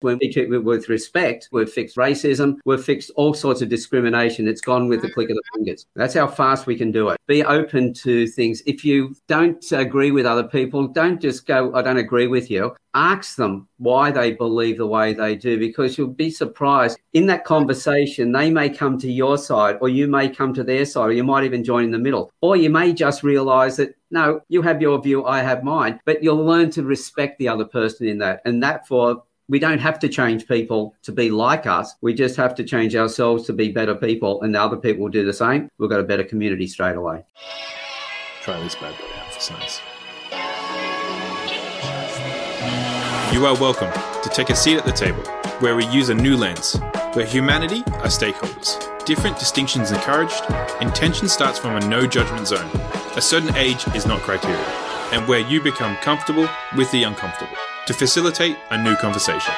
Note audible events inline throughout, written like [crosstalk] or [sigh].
When we treat it with respect, we've fixed racism, we've fixed all sorts of discrimination. It's gone with the click of the mm-hmm. fingers. That's how fast we can do it. Be open to things. If you don't agree with other people, don't just go, I don't agree with you. Ask them why they believe the way they do, because you'll be surprised. In that conversation, they may come to your side, or you may come to their side, or you might even join in the middle. Or you may just realize that no, you have your view, I have mine, but you'll learn to respect the other person in that. And that for we don't have to change people to be like us. We just have to change ourselves to be better people, and the other people will do the same. We've got a better community straight away. Try this bad boy out for size. You are welcome to take a seat at the table where we use a new lens, where humanity are stakeholders. Different distinctions encouraged, intention starts from a no judgment zone. A certain age is not criteria, and where you become comfortable with the uncomfortable to facilitate a new conversation.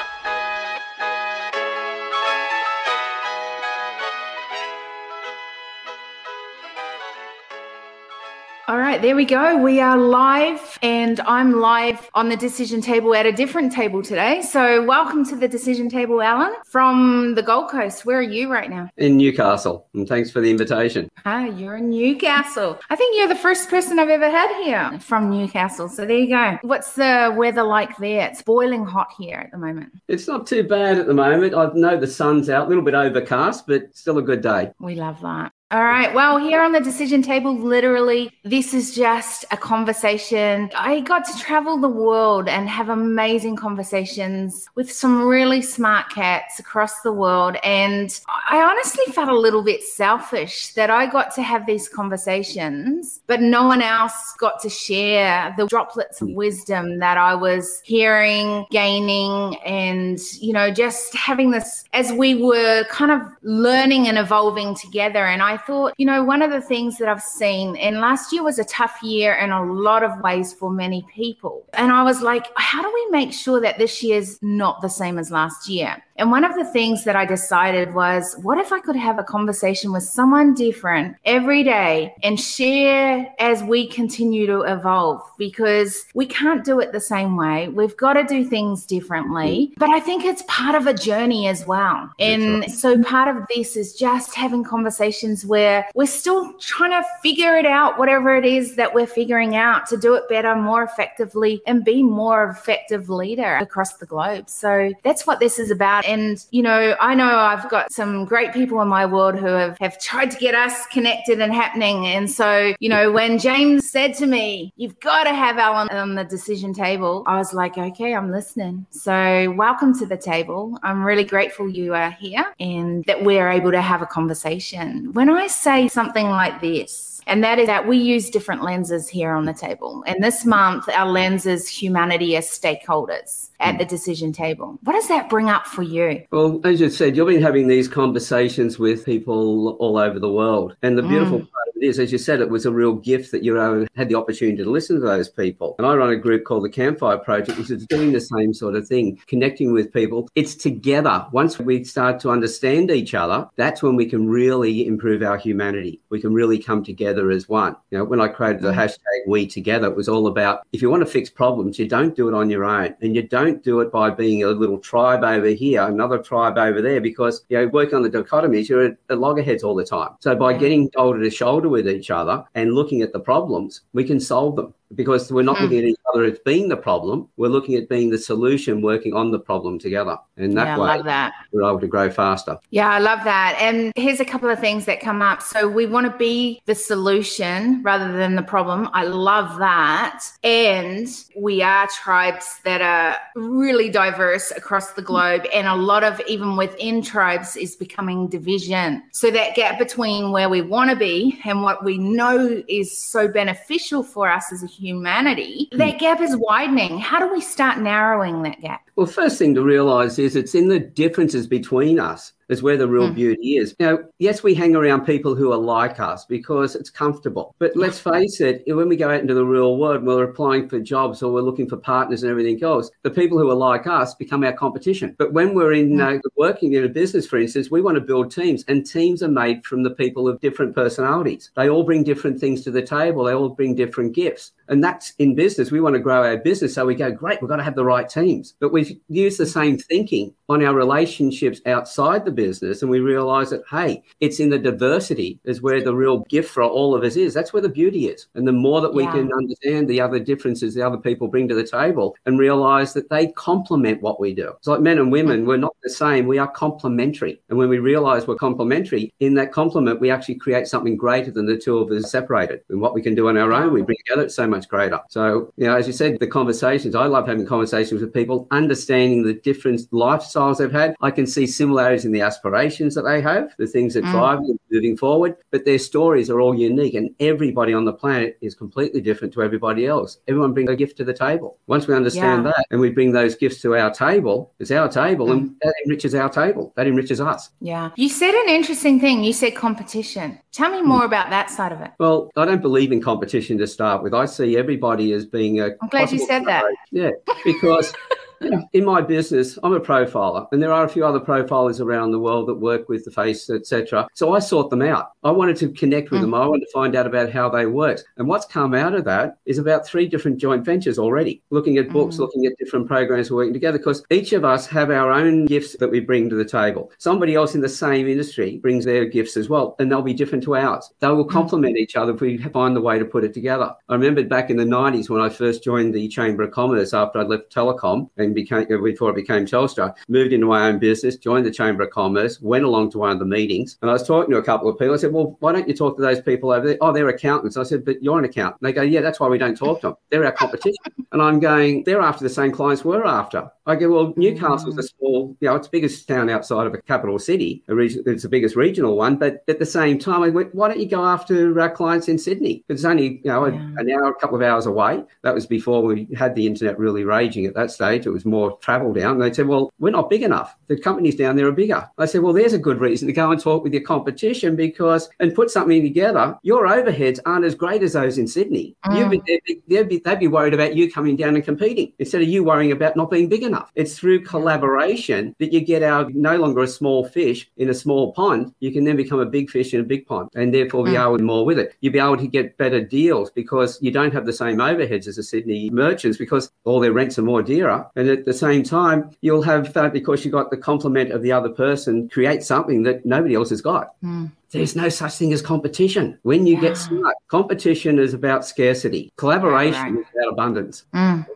Right, there we go. We are live, and I'm live on the decision table at a different table today. So, welcome to the decision table, Alan, from the Gold Coast. Where are you right now? In Newcastle, and thanks for the invitation. Ah, you're in Newcastle. I think you're the first person I've ever had here from Newcastle. So, there you go. What's the weather like there? It's boiling hot here at the moment. It's not too bad at the moment. I know the sun's out, a little bit overcast, but still a good day. We love that. All right. Well, here on the decision table, literally, this is just a conversation. I got to travel the world and have amazing conversations with some really smart cats across the world. And I honestly felt a little bit selfish that I got to have these conversations, but no one else got to share the droplets of wisdom that I was hearing, gaining, and, you know, just having this as we were kind of learning and evolving together. And I thought, you know, one of the things that I've seen, and last year was a tough year in a lot of ways for many people. And I was like, how do we make sure that this year's not the same as last year? And one of the things that I decided was, what if I could have a conversation with someone different every day and share as we continue to evolve? Because we can't do it the same way. We've got to do things differently. But I think it's part of a journey as well. And right. so part of this is just having conversations where we're still trying to figure it out, whatever it is that we're figuring out to do it better, more effectively, and be more effective leader across the globe. So that's what this is about. And, you know, I know I've got some great people in my world who have, have tried to get us connected and happening. And so, you know, when James said to me, you've got to have Alan on the decision table, I was like, okay, I'm listening. So welcome to the table. I'm really grateful you are here and that we're able to have a conversation. When I say something like this, and that is that we use different lenses here on the table. And this month, our lens is humanity as stakeholders at the decision table. What does that bring up for you? Well, as you said, you've been having these conversations with people all over the world. And the beautiful mm. part of it is, as you said, it was a real gift that you had the opportunity to listen to those people. And I run a group called the Campfire Project, which is doing the same sort of thing, connecting with people. It's together. Once we start to understand each other, that's when we can really improve our humanity. We can really come together as one. You know, when I created the mm. hashtag We Together, it was all about if you want to fix problems, you don't do it on your own and you don't don't do it by being a little tribe over here, another tribe over there, because you know, working on the dichotomies, you're at, at loggerheads all the time. So by getting shoulder to shoulder with each other and looking at the problems, we can solve them because we're not mm. looking at each other as being the problem. We're looking at being the solution, working on the problem together. And that yeah, way, love that. we're able to grow faster. Yeah, I love that. And here's a couple of things that come up. So we want to be the solution rather than the problem. I love that. And we are tribes that are really diverse across the globe. And a lot of, even within tribes, is becoming division. So that gap between where we want to be and what we know is so beneficial for us as a humanity, hmm. that gap is widening. How do we start narrowing that gap? Well, first thing to realize is it's in the differences between us is where the real mm. beauty is. Now, yes, we hang around people who are like us because it's comfortable. But let's face it, when we go out into the real world, we're applying for jobs or we're looking for partners and everything else, the people who are like us become our competition. But when we're in mm. uh, working in a business, for instance, we want to build teams, and teams are made from the people of different personalities. They all bring different things to the table. They all bring different gifts. And that's in business. We want to grow our business. So we go, great, we've got to have the right teams. But we've used the same thinking on our relationships outside the business. And we realize that, hey, it's in the diversity is where the real gift for all of us is. That's where the beauty is. And the more that we yeah. can understand the other differences the other people bring to the table and realize that they complement what we do. It's like men and women, we're not the same. We are complementary. And when we realize we're complementary, in that complement, we actually create something greater than the two of us separated. And what we can do on our own, we bring together, it's so much much greater. So, you know, as you said, the conversations, I love having conversations with people, understanding the different lifestyles they've had. I can see similarities in the aspirations that they have, the things that mm. drive them moving forward, but their stories are all unique and everybody on the planet is completely different to everybody else. Everyone brings a gift to the table. Once we understand yeah. that and we bring those gifts to our table, it's our table mm. and that enriches our table. That enriches us. Yeah. You said an interesting thing. You said competition. Tell me more mm. about that side of it. Well, I don't believe in competition to start with. I see everybody as being a. I'm glad you said that. Yeah, because [laughs] in my business, I'm a profiler, and there are a few other profilers around the world that work with the face, etc. So I sought them out. I wanted to connect with mm. them. I wanted to find out about how they worked. And what's come out of that is about three different joint ventures already, looking at books, mm. looking at different programs working together, because each of us have our own gifts that we bring to the table. Somebody else in the same industry brings their gifts as well, and they'll be different to ours. They will mm. complement mm. each other if we find the way to put it together. I remember back in the 90s when I first joined the Chamber of Commerce after I left telecom and and became uh, before it became Telstra, moved into my own business, joined the Chamber of Commerce, went along to one of the meetings, and I was talking to a couple of people. I said, "Well, why don't you talk to those people over there? Oh, they're accountants." I said, "But you're an accountant." They go, "Yeah, that's why we don't talk to them. They're our competition." [laughs] and I'm going, "They're after the same clients we're after." I go, "Well, Newcastle's a mm. small, you know, it's the biggest town outside of a capital city. It's the biggest regional one, but at the same time, I went, why don't you go after our clients in Sydney? It's only, you know, yeah. an hour, a couple of hours away. That was before we had the internet really raging at that stage. It was more travel down. And they said, well, we're not big enough. The companies down there are bigger. I said, well, there's a good reason to go and talk with your competition because, and put something together, your overheads aren't as great as those in Sydney. Mm. Be, they'd, be, they'd, be, they'd be worried about you coming down and competing instead of you worrying about not being big enough. It's through collaboration that you get out no longer a small fish in a small pond. You can then become a big fish in a big pond and therefore be mm. able to more with it. You'll be able to get better deals because you don't have the same overheads as the Sydney merchants because all their rents are more dearer. And at the same time, you'll have that because you got the complement of the other person create something that nobody else has got. Mm. There's no such thing as competition. When you yeah. get smart, competition is about scarcity. Collaboration right. is about abundance. Mm.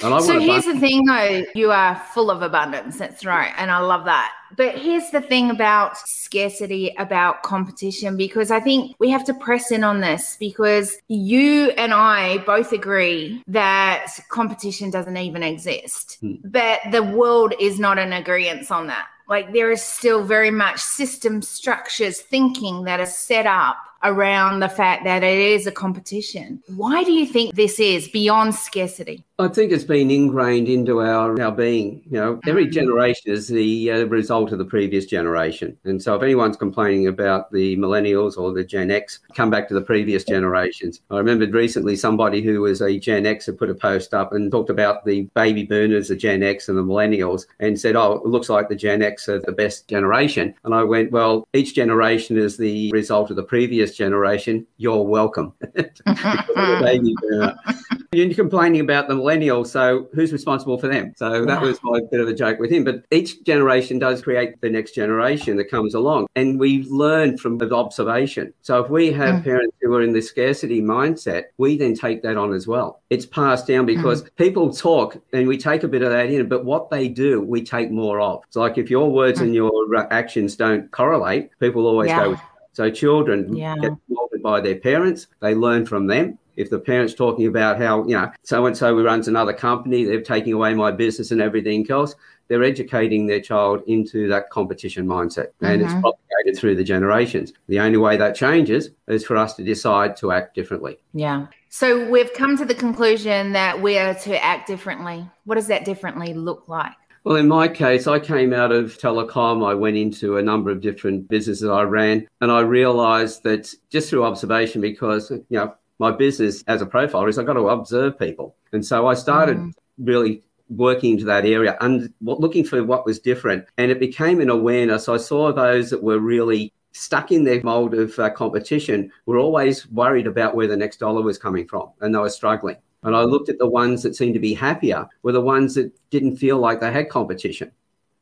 So here's the thing, though, you are full of abundance. That's right, and I love that. But here's the thing about scarcity, about competition, because I think we have to press in on this because you and I both agree that competition doesn't even exist. Hmm. But the world is not in agreement on that. Like there is still very much system structures thinking that are set up around the fact that it is a competition. Why do you think this is beyond scarcity? I think it's been ingrained into our, our being. You know, every mm. generation is the uh, result of the previous generation. And so if anyone's complaining about the millennials or the Gen X, come back to the previous generations. I remembered recently somebody who was a Gen X had put a post up and talked about the baby boomers, the Gen X and the millennials, and said, oh, it looks like the Gen X are the best generation. And I went, well, each generation is the result of the previous generation. You're welcome. [laughs] [laughs] baby boomer. You're complaining about the millennials, so who's responsible for them? So that was my bit of a joke with him. But each generation does create the next generation that comes along, and we learn from the observation. So if we have mm. parents who are in the scarcity mindset, we then take that on as well. It's passed down because mm. people talk and we take a bit of that in, but what they do, we take more of. It's like if your words mm. and your actions don't correlate, people always yeah. go. So children yeah. get molded by their parents. They learn from them if the parent's talking about how, you know, so and so runs another company, they're taking away my business and everything else, they're educating their child into that competition mindset. And mm-hmm. it's propagated through the generations. The only way that changes is for us to decide to act differently. Yeah. So we've come to the conclusion that we are to act differently. What does that differently look like? Well, in my case, I came out of telecom. I went into a number of different businesses I ran, and I realized that just through observation, because, you know, my business as a profiler is I've got to observe people. And so I started mm. really working into that area and looking for what was different. And it became an awareness. I saw those that were really stuck in their mold of uh, competition were always worried about where the next dollar was coming from and they were struggling. And I looked at the ones that seemed to be happier were the ones that didn't feel like they had competition.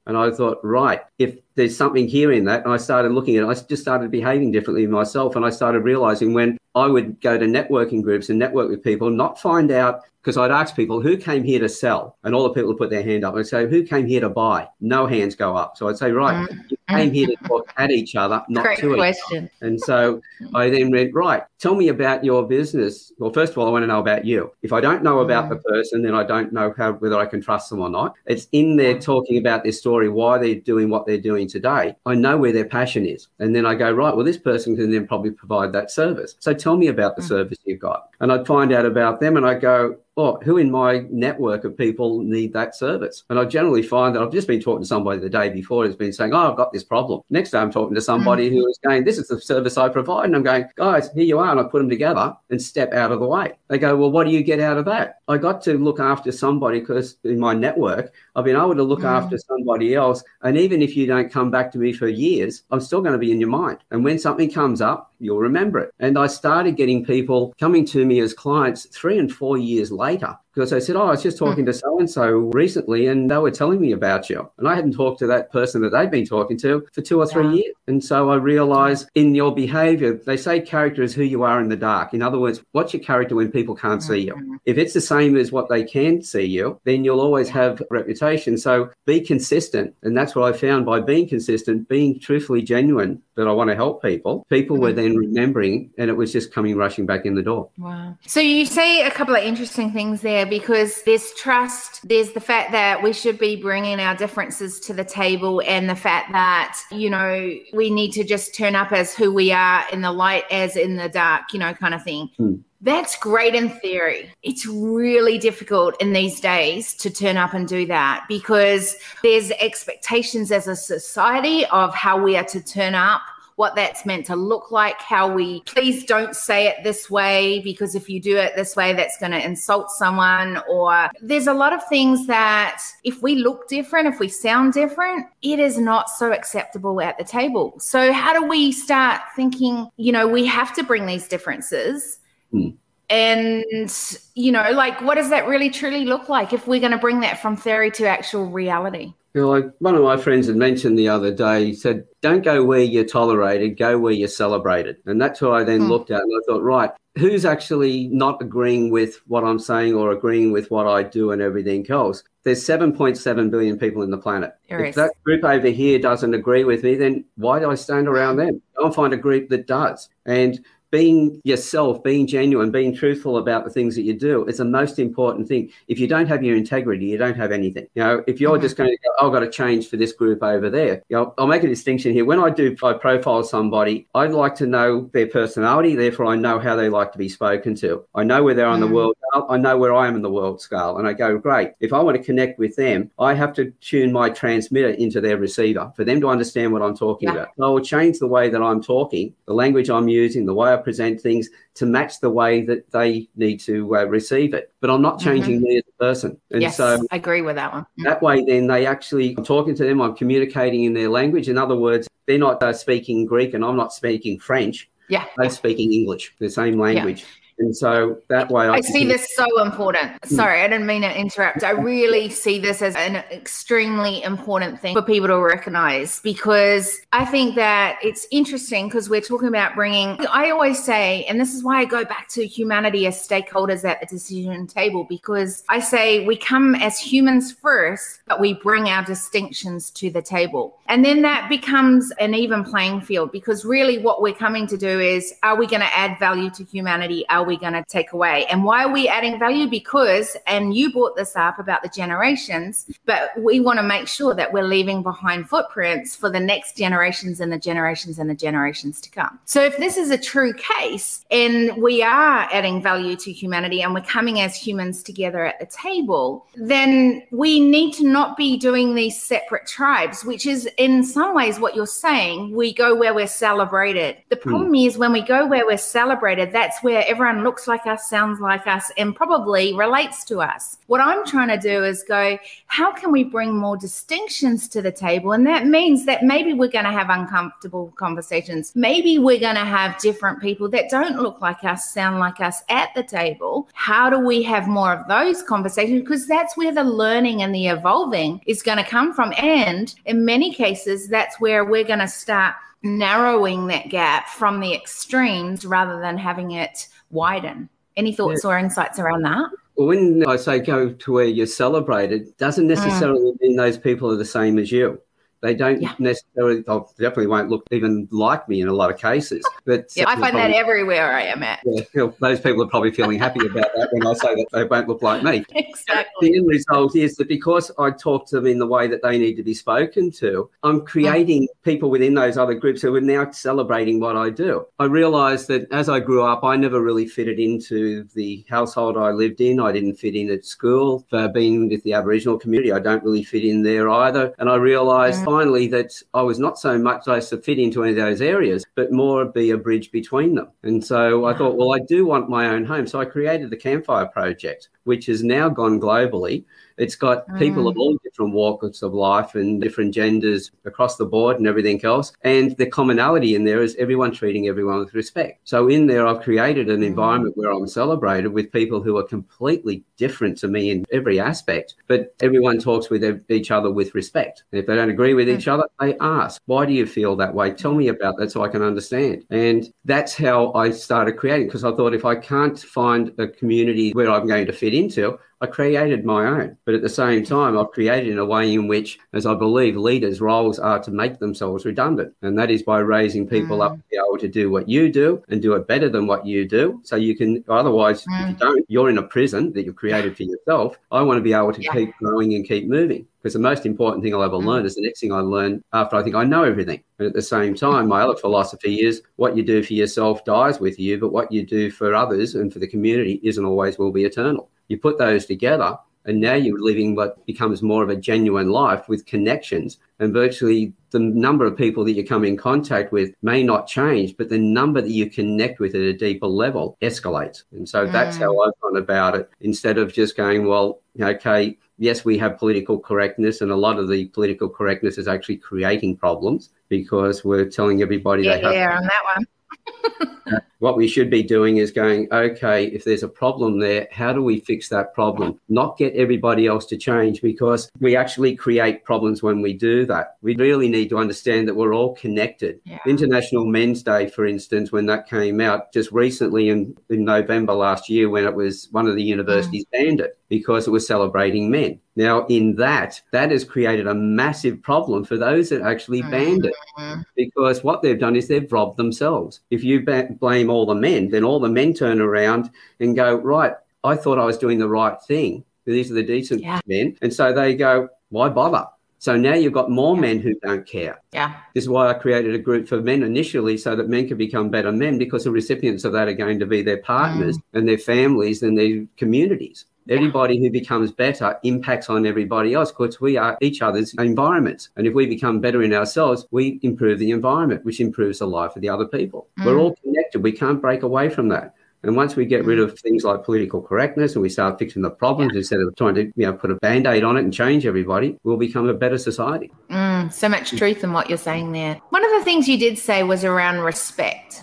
And I thought, right, if there's something here in that, and I started looking at it, I just started behaving differently myself. And I started realizing when I would go to networking groups and network with people, not find out because I'd ask people who came here to sell, and all the people would put their hand up. I'd say, who came here to buy? No hands go up. So I'd say, right, mm-hmm. you came here to talk at each other, not Great to question. each other. And so I then went, right, tell me about your business. Well, first of all, I want to know about you. If I don't know about mm-hmm. the person, then I don't know how whether I can trust them or not. It's in there talking about their story, why they're doing what they're doing today. I know where their passion is. And then I go, right, well, this person can then probably provide that service. So tell me about the mm-hmm. service you've got. And I'd find out about them and I go, well, who in my network of people need that service? And I generally find that I've just been talking to somebody the day before who's been saying, Oh, I've got this problem. Next day I'm talking to somebody mm-hmm. who is going, This is the service I provide. And I'm going, Guys, here you are. And I put them together and step out of the way. They go, Well, what do you get out of that? I got to look after somebody because in my network, I've been able to look mm-hmm. after somebody else. And even if you don't come back to me for years, I'm still going to be in your mind. And when something comes up, you'll remember it. And I started getting people coming to me as clients three and four years later because I said, Oh, I was just talking to so and so recently and they were telling me about you. And I hadn't talked to that person that they'd been talking to for two or three yeah. years. And so I realized in your behavior, they say character is who you are in the dark. In other words, what's your character when people can't mm-hmm. see you? Mm-hmm. If it's the same as what they can see you, then you'll always have reputation. So be consistent. And that's what I found by being consistent, being truthfully genuine that I want to help people. People mm-hmm. were then remembering and it was just coming rushing back in the door. Wow. So you say a couple of interesting things there because there's trust, there's the fact that we should be bringing our differences to the table, and the fact that, you know, we need to just turn up as who we are in the light as in the dark, you know, kind of thing. Hmm. That's great in theory. It's really difficult in these days to turn up and do that because there's expectations as a society of how we are to turn up what that's meant to look like, how we please don't say it this way, because if you do it this way, that's going to insult someone. Or there's a lot of things that if we look different, if we sound different, it is not so acceptable at the table. So, how do we start thinking, you know, we have to bring these differences? Hmm. And, you know, like, what does that really truly look like if we're going to bring that from theory to actual reality? You know, like one of my friends had mentioned the other day, he said, don't go where you're tolerated, go where you're celebrated. And that's what I then mm. looked at and I thought, right, who's actually not agreeing with what I'm saying or agreeing with what I do and everything else? There's 7.7 billion people in the planet. There if is. that group over here doesn't agree with me, then why do I stand around them? Go and find a group that does. And being yourself, being genuine, being truthful about the things that you do is the most important thing. If you don't have your integrity, you don't have anything. You know, if you're just going to go, oh, I've got to change for this group over there, you know, I'll make a distinction here. When I do, I profile somebody, I'd like to know their personality. Therefore, I know how they like to be spoken to. I know where they're on the mm. world scale. I know where I am in the world scale. And I go, great. If I want to connect with them, I have to tune my transmitter into their receiver for them to understand what I'm talking yeah. about. So I will change the way that I'm talking, the language I'm using, the way I present things to match the way that they need to uh, receive it. But I'm not changing mm-hmm. me as a person. And yes, so I agree with that one. Mm-hmm. That way, then they actually, I'm talking to them, I'm communicating in their language. In other words, they're not uh, speaking Greek and I'm not speaking French. Yeah. They're speaking English, the same language. Yeah. And so that way, I, I see this so important. Hmm. Sorry, I didn't mean to interrupt. I really see this as an extremely important thing for people to recognize because I think that it's interesting because we're talking about bringing, I always say, and this is why I go back to humanity as stakeholders at the decision table because I say we come as humans first, but we bring our distinctions to the table. And then that becomes an even playing field because really what we're coming to do is are we going to add value to humanity? Are we going to take away? And why are we adding value? Because, and you brought this up about the generations, but we want to make sure that we're leaving behind footprints for the next generations and the generations and the generations to come. So if this is a true case and we are adding value to humanity and we're coming as humans together at the table, then we need to not be doing these separate tribes, which is in some ways what you're saying. We go where we're celebrated. The hmm. problem mm. is when we go where we're celebrated, that's where everyone looks like us, sounds like us, and probably relates to us. What I'm trying to do is go, how can we bring more distinctions to the table? And that means that maybe we're going to have uncomfortable conversations. Maybe we're going to have different people that don't look like us, sound like us at the table. How do we have more of those conversations? Because that's where the learning and the evolving is going to come from. And in many cases, that's where we're going to start narrowing that gap from the extremes rather than having it widen. Any thoughts yeah. or insights around that? Well, when I say go to where you're celebrated, doesn't necessarily mm. mean those people are the same as you. They don't yeah. necessarily, they definitely won't look even like me in a lot of cases. But yeah, I find probably, that everywhere I am at. Yeah, those people are probably feeling happy about that when I say that they won't look like me. [laughs] Exactly. The end result is that because I talk to them in the way that they need to be spoken to, I'm creating mm. people within those other groups who are now celebrating what I do. I realized that as I grew up, I never really fitted into the household I lived in. I didn't fit in at school. For being with the Aboriginal community, I don't really fit in there either. And I realized mm finally that I was not so much supposed to fit into any of those areas, but more be a bridge between them. And so I thought, well, I do want my own home. So I created the Campfire Project, which has now gone globally. It's got mm. people of all different walks of life and different genders across the board and everything else. And the commonality in there is everyone treating everyone with respect. So in there, I've created an mm. environment where I'm celebrated with people who are completely different to me in every aspect, but everyone talks with each other with respect. And if they don't agree with mm. each other, they ask, why do you feel that way? Tell me about that so I can understand. And that's how I started creating because I thought if I can't find a community where I'm going to fit into, I created my own. But at the same time, I've created in a way in which, as I believe, leaders' roles are to make themselves redundant. And that is by raising people mm. up to be able to do what you do and do it better than what you do. So you can, otherwise, mm. if you mm. don't, you're in a prison that you've created for yourself. I want to be able to yeah. keep growing and keep moving. Because the most important thing I'll ever mm. learn is the next thing I learn after I think I know everything. And at the same time, my other philosophy is what you do for yourself dies with you, but what you do for others and for the community isn't always will be eternal. You put those together, and now you're living what becomes more of a genuine life with connections. And virtually the number of people that you come in contact with may not change, but the number that you connect with at a deeper level escalates. And so mm. that's how I've gone about it. Instead of just going, well, okay, yes, we have political correctness, and a lot of the political correctness is actually creating problems because we're telling everybody yeah, they have. Yeah, on that one. [laughs] what we should be doing is going, okay, if there's a problem there, how do we fix that problem? Not get everybody else to change because we actually create problems when we do that. We really need to understand that we're all connected. Yeah. International Men's Day, for instance, when that came out just recently in, in November last year, when it was one of the universities mm. banned it because it was celebrating men. Now, in that, that has created a massive problem for those that actually banned it mm-hmm. because what they've done is they've robbed themselves. If you ba- blame all the men, then all the men turn around and go, right, I thought I was doing the right thing. These are the decent yeah. men. And so they go, why bother? So now you've got more yeah. men who don't care. Yeah. This is why I created a group for men initially so that men can become better men because the recipients of that are going to be their partners mm. and their families and their communities. Everybody who becomes better impacts on everybody else because we are each other's environments. And if we become better in ourselves, we improve the environment, which improves the life of the other people. Mm. We're all connected. We can't break away from that. And once we get rid of things like political correctness and we start fixing the problems yeah. instead of trying to you know put a band-aid on it and change everybody, we'll become a better society. Mm, so much truth in what you're saying there. One of the things you did say was around respect.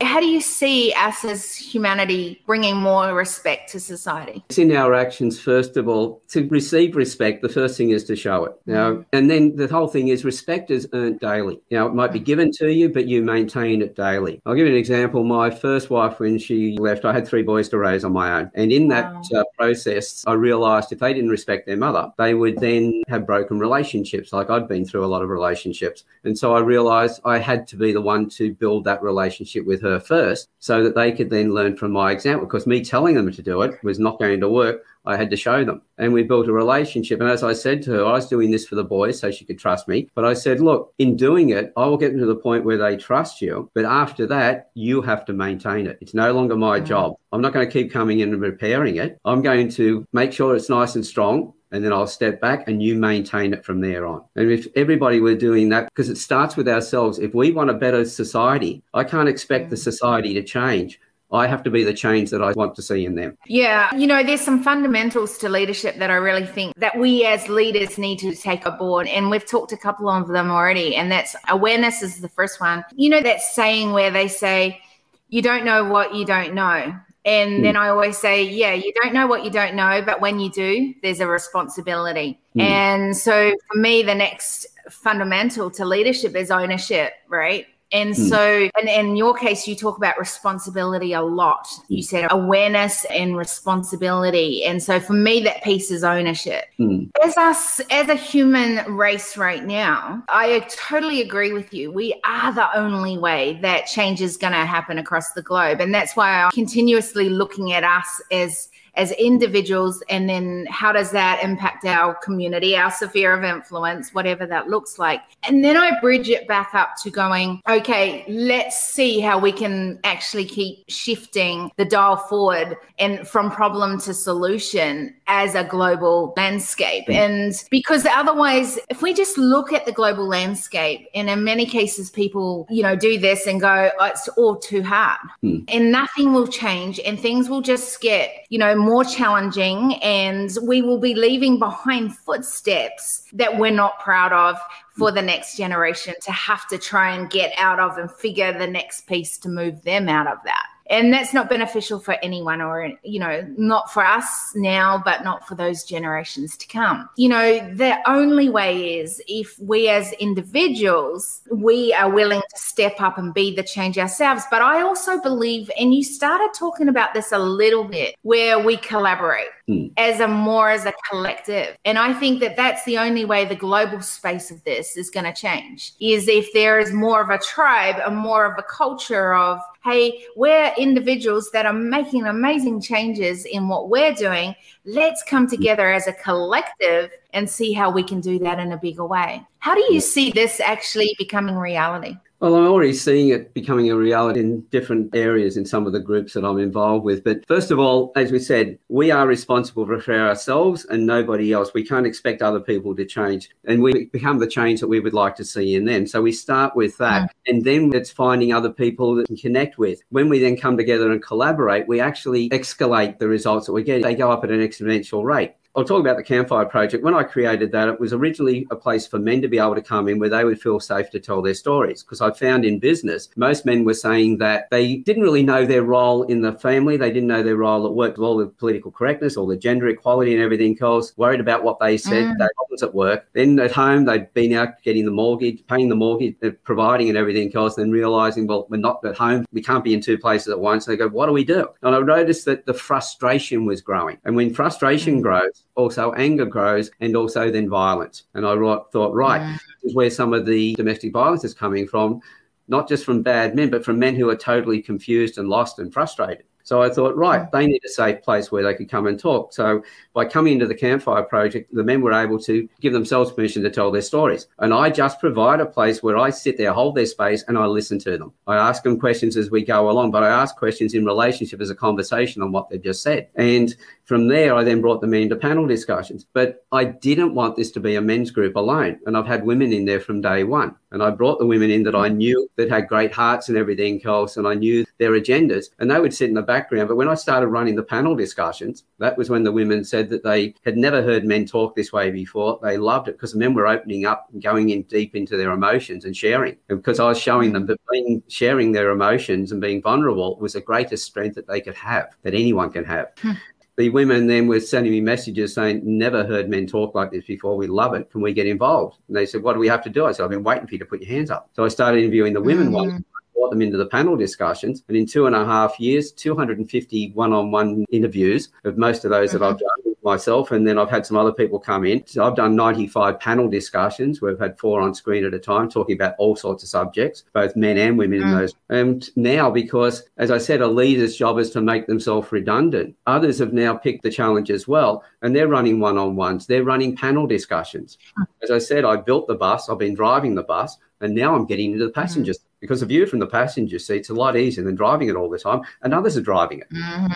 How do you see us as humanity bringing more respect to society? It's in our actions, first of all. To receive respect, the first thing is to show it. Now, mm. and then the whole thing is respect is earned daily. Now, it might be given to you, but you maintain it daily. I'll give you an example. My first wife, when she left, I had three boys to raise on my own. And in that wow. uh, process, I realized if they didn't respect their mother, they would then have broken relationships, like I'd been through a lot of relationships. And so I realized I had to be the one to build that relationship relationship with her first so that they could then learn from my example. Because me telling them to do it was not going to work. I had to show them. And we built a relationship. And as I said to her, I was doing this for the boys so she could trust me. But I said, look, in doing it, I will get them to the point where they trust you. But after that, you have to maintain it. It's no longer my job. I'm not going to keep coming in and repairing it. I'm going to make sure it's nice and strong and then I'll step back and you maintain it from there on. And if everybody were doing that, because it starts with ourselves, if we want a better society, I can't expect the mm. society to change. I have to be the change that I want to see in them. Yeah. You know, there's some fundamentals to leadership that I really think that we as leaders need to take aboard. And we've talked a couple of them already. And that's awareness is the first one. You know, that saying where they say, you don't know what you don't know. And mm. then I always say, yeah, you don't know what you don't know, but when you do, there's a responsibility. Mm. And so for me, the next fundamental to leadership is ownership, right? And mm. so, and in your case, you talk about responsibility a lot. You said awareness and responsibility. And so for me, that piece is ownership. Mm. As us, as a human race right now, I totally agree with you. We are the only way that change is going to happen across the globe. And that's why I'm continuously looking at us as as individuals and then how does that impact our community our sphere of influence whatever that looks like and then i bridge it back up to going okay let's see how we can actually keep shifting the dial forward and from problem to solution as a global landscape mm. and because otherwise if we just look at the global landscape and in many cases people you know do this and go oh, it's all too hard mm. and nothing will change and things will just get you know more challenging and we will be leaving behind footsteps that we're not proud of for the next generation to have to try and get out of and figure the next piece to move them out of that and that's not beneficial for anyone or you know not for us now but not for those generations to come. You know the only way is if we as individuals we are willing to step up and be the change ourselves. But i also believe and you started talking about this a little bit where we collaborate mm. as a more as a collective. And i think that that's the only way the global space of this is going to change is if there is more of a tribe and more of a culture of hey, we're individuals that are making amazing changes in what we're doing. Let's come together as a collective and see how we can do that in a bigger way. How do you see this actually becoming reality? Well, I'm already seeing it becoming a reality in different areas in some of the groups that I'm involved with. But first of all, as we said, we are responsible for ourselves and nobody else. We can't expect other people to change. And we become the change that we would like to see in them. So we start with that. Mm. And then it's finding other people that can connect with. When we then come together and collaborate, we actually escalate the results that we get. They go up at an exponential rate. I'll talk about the Campfire Project. When I created that, it was originally a place for men to be able to come in where they would feel safe to tell their stories. Because I found in business, most men were saying that they didn't really know their role in the family. They didn't know their role at work, all the political correctness, all the gender equality and everything else, worried about what they said, mm. their problems at work. Then at home, they'd been out getting the mortgage, paying the mortgage, uh, providing and everything else, then realizing, well, we're not at home. We can't be in two places at once. And they go, what do we do? And I noticed that the frustration was growing. And when frustration mm. grows, also anger grows, and also then violence. And I thought, right, yeah. this is where some of the domestic violence is coming from, not just from bad men, but from men who are totally confused and lost and frustrated. So I thought, right, they need a safe place where they could come and talk. So by coming into the Campfire Project, the men were able to give themselves permission to tell their stories. And I just provide a place where I sit there, hold their space, and I listen to them. I ask them questions as we go along, but I ask questions in relationship as a conversation on what they've just said. And from there, I then brought them into panel discussions. But I didn't want this to be a men's group alone. And I've had women in there from day one. And I brought the women in that I knew that had great hearts and everything else, and I knew their agendas. And they would sit in the background. But when I started running the panel discussions, that was when the women said that they had never heard men talk this way before. They loved it because the men were opening up and going in deep into their emotions and sharing. And because I was showing them that being sharing their emotions and being vulnerable was the greatest strength that they could have, that anyone can have. Hmm. Hmm the women then were sending me messages saying, Never heard men talk like this before. We love it. Can we get involved? And they said, What do we have to do? I said, I've been waiting for you to put your hands up. So I started interviewing the women mm. ones brought them into the panel discussions. And in two and a half years, 250 one on one interviews of most of those mm-hmm. that I've done myself, and then I've had some other people come in. So I've done 95 panel discussions. We've had four on screen at a time talking about all sorts of subjects, both men and women mm. in those. And now, because as I said, a leader's job is to make themselves redundant, others have now picked the challenge as well, and they're running one on ones, they're running panel discussions. Mm. As I said, I built the bus, I've been driving the bus, and now I'm getting into the passengers. Mm. Because the view from the passenger seat's a lot easier than driving it all the time, and others are driving it. Mm-hmm.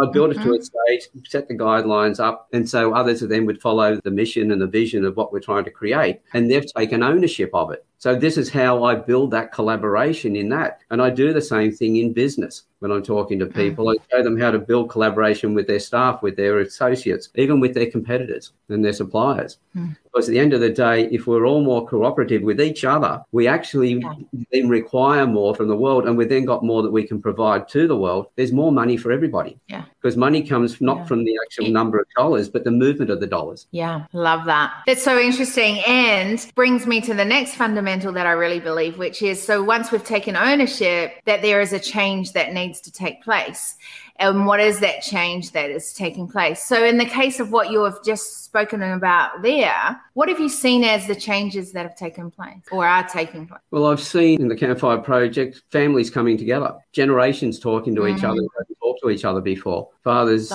I built mm-hmm. it to a stage, set the guidelines up, and so others then would follow the mission and the vision of what we're trying to create, and they've taken ownership of it. So this is how I build that collaboration in that, and I do the same thing in business when I'm talking to mm. people. I show them how to build collaboration with their staff, with their associates, even with their competitors and their suppliers. Mm. Because at the end of the day, if we're all more cooperative with each other, we actually yeah. then require more from the world and we've then got more that we can provide to the world. There's more money for everybody. Yeah. Because money comes not yeah. from the actual number of dollars, but the movement of the dollars. Yeah, love that. It's so interesting and brings me to the next fundamental that I really believe, which is so once we've taken ownership, that there is a change that needs to take place and what is that change that is taking place so in the case of what you have just spoken about there what have you seen as the changes that have taken place or are taking place well i've seen in the campfire project families coming together generations talking to mm-hmm. each other talked to each other before fathers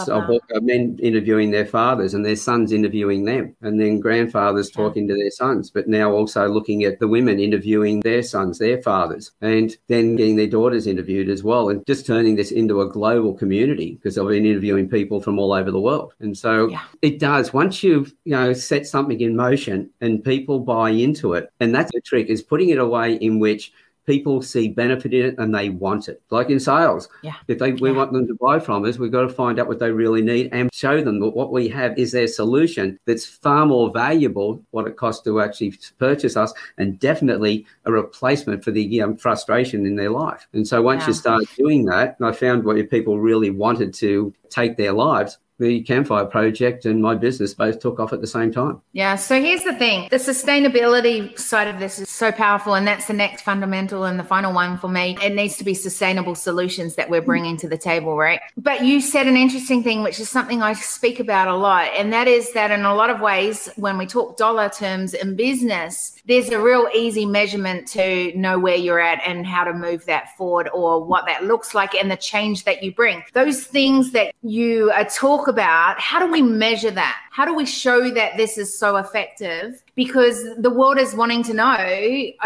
men interviewing their fathers and their sons interviewing them and then grandfathers talking to their sons but now also looking at the women interviewing their sons their fathers and then getting their daughters interviewed as well and just turning this into a global community community because I've been interviewing people from all over the world. And so yeah. it does. Once you've, you know, set something in motion and people buy into it, and that's the trick is putting it away in which people see benefit in it and they want it. Like in sales, yeah. if they we yeah. want them to buy from us, we've got to find out what they really need and show them that what we have is their solution that's far more valuable what it costs to actually purchase us and definitely a replacement for the um, frustration in their life. And so once yeah. you start doing that, and I found what people really wanted to take their lives, the campfire project and my business both took off at the same time. Yeah. So here's the thing the sustainability side of this is so powerful. And that's the next fundamental and the final one for me. It needs to be sustainable solutions that we're bringing to the table, right? But you said an interesting thing, which is something I speak about a lot. And that is that in a lot of ways, when we talk dollar terms in business, there's a real easy measurement to know where you're at and how to move that forward or what that looks like and the change that you bring. Those things that you are talk about, how do we measure that? How do we show that this is so effective? Because the world is wanting to know,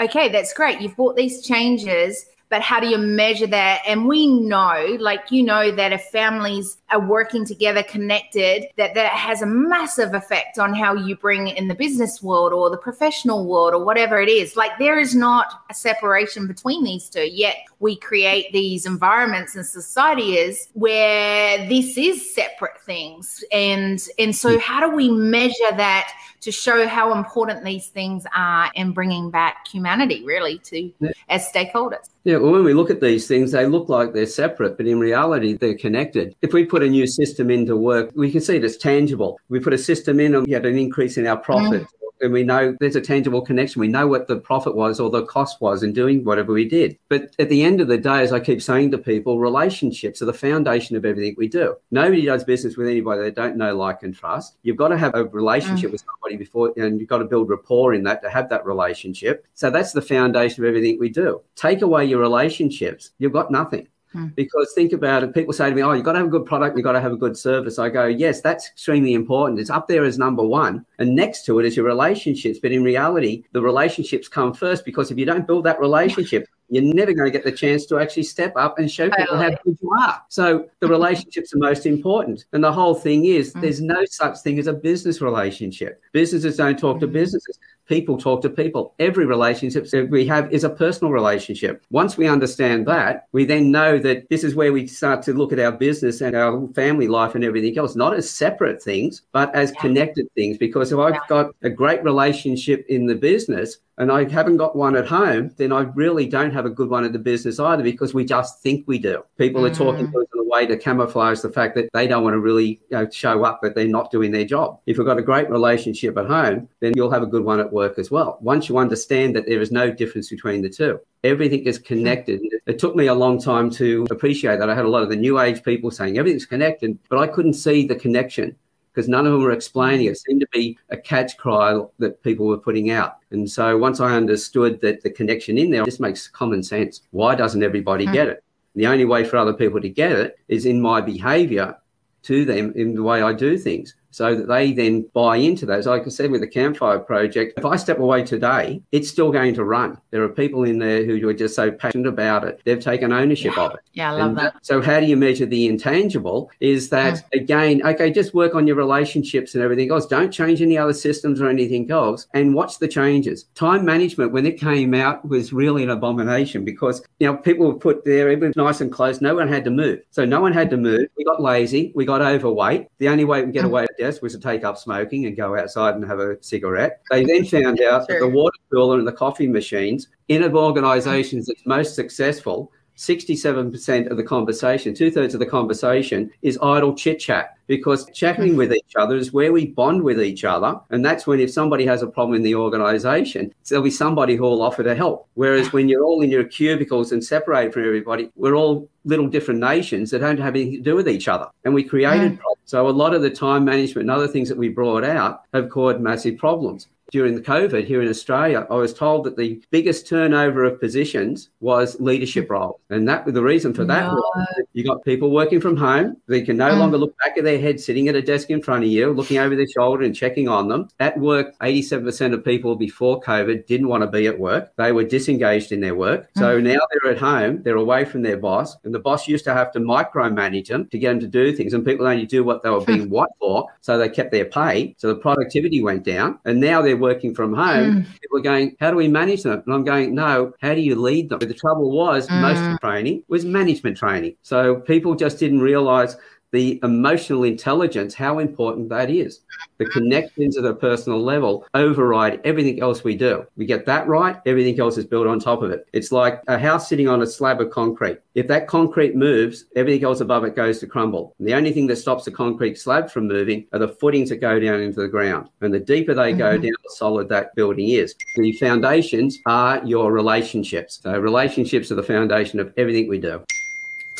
okay, that's great. You've brought these changes but how do you measure that? And we know, like you know, that if families are working together, connected, that that has a massive effect on how you bring in the business world or the professional world or whatever it is. Like there is not a separation between these two. Yet we create these environments and society is where this is separate things. And and so how do we measure that? to show how important these things are in bringing back humanity really to yeah. as stakeholders. Yeah, well, when we look at these things, they look like they're separate, but in reality, they're connected. If we put a new system into work, we can see it as tangible. We put a system in and we had an increase in our profit. Mm and we know there's a tangible connection. We know what the profit was or the cost was in doing whatever we did. But at the end of the day, as I keep saying to people, relationships are the foundation of everything we do. Nobody does business with anybody they don't know, like, and trust. You've got to have a relationship mm. with somebody before, and you've got to build rapport in that to have that relationship. So that's the foundation of everything we do. Take away your relationships, you've got nothing. Hmm. Because think about it, people say to me, Oh, you've got to have a good product, you've got to have a good service. I go, Yes, that's extremely important. It's up there as number one. And next to it is your relationships. But in reality, the relationships come first because if you don't build that relationship, you're never going to get the chance to actually step up and show people how good you are. So the [laughs] relationships are most important. And the whole thing is mm. there's no such thing as a business relationship. Businesses don't talk to mm. businesses people talk to people. Every relationship that we have is a personal relationship. Once we understand that, we then know that this is where we start to look at our business and our family life and everything else, not as separate things, but as yeah. connected things. Because if I've got a great relationship in the business, and I haven't got one at home, then I really don't have a good one at the business either because we just think we do. People mm. are talking mm. to us in a way to camouflage the fact that they don't want to really you know, show up that they're not doing their job. If you've got a great relationship at home, then you'll have a good one at work as well. Once you understand that there is no difference between the two, everything is connected. It took me a long time to appreciate that. I had a lot of the new age people saying everything's connected, but I couldn't see the connection because none of them were explaining it. it. seemed to be a catch cry that people were putting out. And so once I understood that the connection in there just makes common sense. Why doesn't everybody mm. get it? The only way for other people to get it is in my behavior to them in the way I do things so that they then buy into those. Like I said with the campfire project, if I step away today, it's still going to run. There are people in there who are just so passionate about it. They've taken ownership yeah. of it. Yeah, I love and that. So how do you measure the intangible? Is that mm. again, okay, just work on your relationships and everything else. Don't change any other systems or anything else and watch the changes. Time management, when it came out, was really an abomination because you know people were put there, it was nice and close, no one had to move. So no one had to move. We got lazy, we got overweight. The only way we can get mm. Away with was to take up smoking and go outside and have a cigarette. They then found out that the water cooler and the coffee machines in organisations that's most successful 67% of the conversation, two thirds of the conversation is idle chit chat because chatting with each other is where we bond with each other. And that's when, if somebody has a problem in the organization, there'll be somebody who will offer to help. Whereas when you're all in your cubicles and separated from everybody, we're all little different nations that don't have anything to do with each other. And we created mm. problems. So a lot of the time management and other things that we brought out have caused massive problems during the COVID here in Australia, I was told that the biggest turnover of positions was leadership roles. And that the reason for that no. was you got people working from home. They can no mm. longer look back at their head sitting at a desk in front of you, looking over their shoulder and checking on them. At work, 87% of people before COVID didn't want to be at work. They were disengaged in their work. Mm. So now they're at home, they're away from their boss, and the boss used to have to micromanage them to get them to do things. And people only do what they were being what for. So they kept their pay. So the productivity went down. And now they're working from home, mm. people are going, How do we manage them? And I'm going, No, how do you lead them? But the trouble was, mm. most of the training was management training. So people just didn't realize the emotional intelligence, how important that is. The connections at a personal level override everything else we do. We get that right, everything else is built on top of it. It's like a house sitting on a slab of concrete. If that concrete moves, everything else above it goes to crumble. And the only thing that stops the concrete slab from moving are the footings that go down into the ground. And the deeper they mm-hmm. go down, the solid that building is. The foundations are your relationships. So relationships are the foundation of everything we do.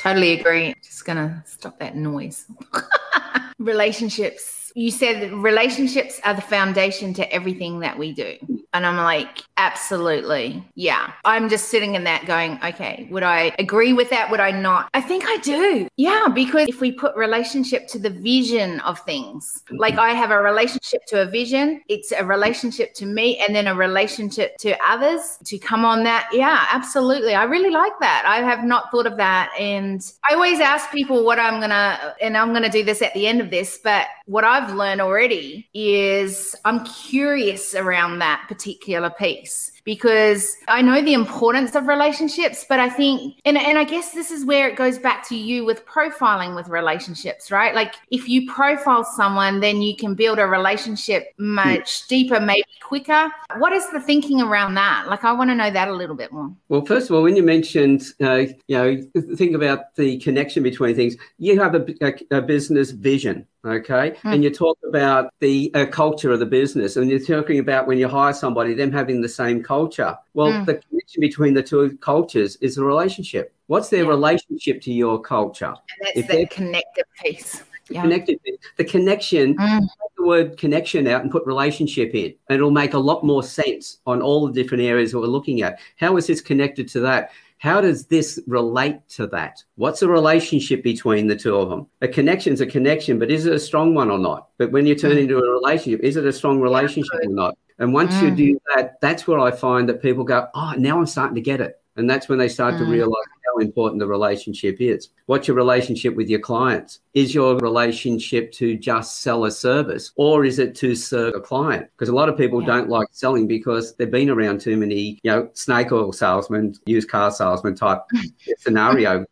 Totally agree. Just gonna stop that noise. [laughs] Relationships you said relationships are the foundation to everything that we do. And I'm like, absolutely. Yeah. I'm just sitting in that going, okay, would I agree with that? Would I not? I think I do. Yeah. Because if we put relationship to the vision of things, like I have a relationship to a vision, it's a relationship to me and then a relationship to others to come on that. Yeah, absolutely. I really like that. I have not thought of that. And I always ask people what I'm going to, and I'm going to do this at the end of this, but what I've learned already is I'm curious around that particular piece because I know the importance of relationships, but I think, and, and I guess this is where it goes back to you with profiling with relationships, right? Like if you profile someone, then you can build a relationship much deeper, maybe quicker. What is the thinking around that? Like, I want to know that a little bit more. Well, first of all, when you mentioned, uh, you know, think about the connection between things, you have a, a, a business vision okay mm. and you talk about the uh, culture of the business and you're talking about when you hire somebody them having the same culture. Well, mm. the connection between the two cultures is the relationship. What's their yeah. relationship to your culture? And that's if the connected piece. Yeah. Connected, the connection. Mm. the word connection out and put relationship in, and it'll make a lot more sense on all the different areas that we're looking at. How is this connected to that? How does this relate to that? What's the relationship between the two of them? A connection's a connection, but is it a strong one or not? But when you turn mm. into a relationship, is it a strong relationship yeah, or not? And once mm. you do that, that's where I find that people go, oh, now I'm starting to get it. And that's when they start mm. to realize how important the relationship is. What's your relationship with your clients? Is your relationship to just sell a service or is it to serve a client? Because a lot of people yeah. don't like selling because they've been around too many, you know, snake oil salesmen, used car salesman type [laughs] scenario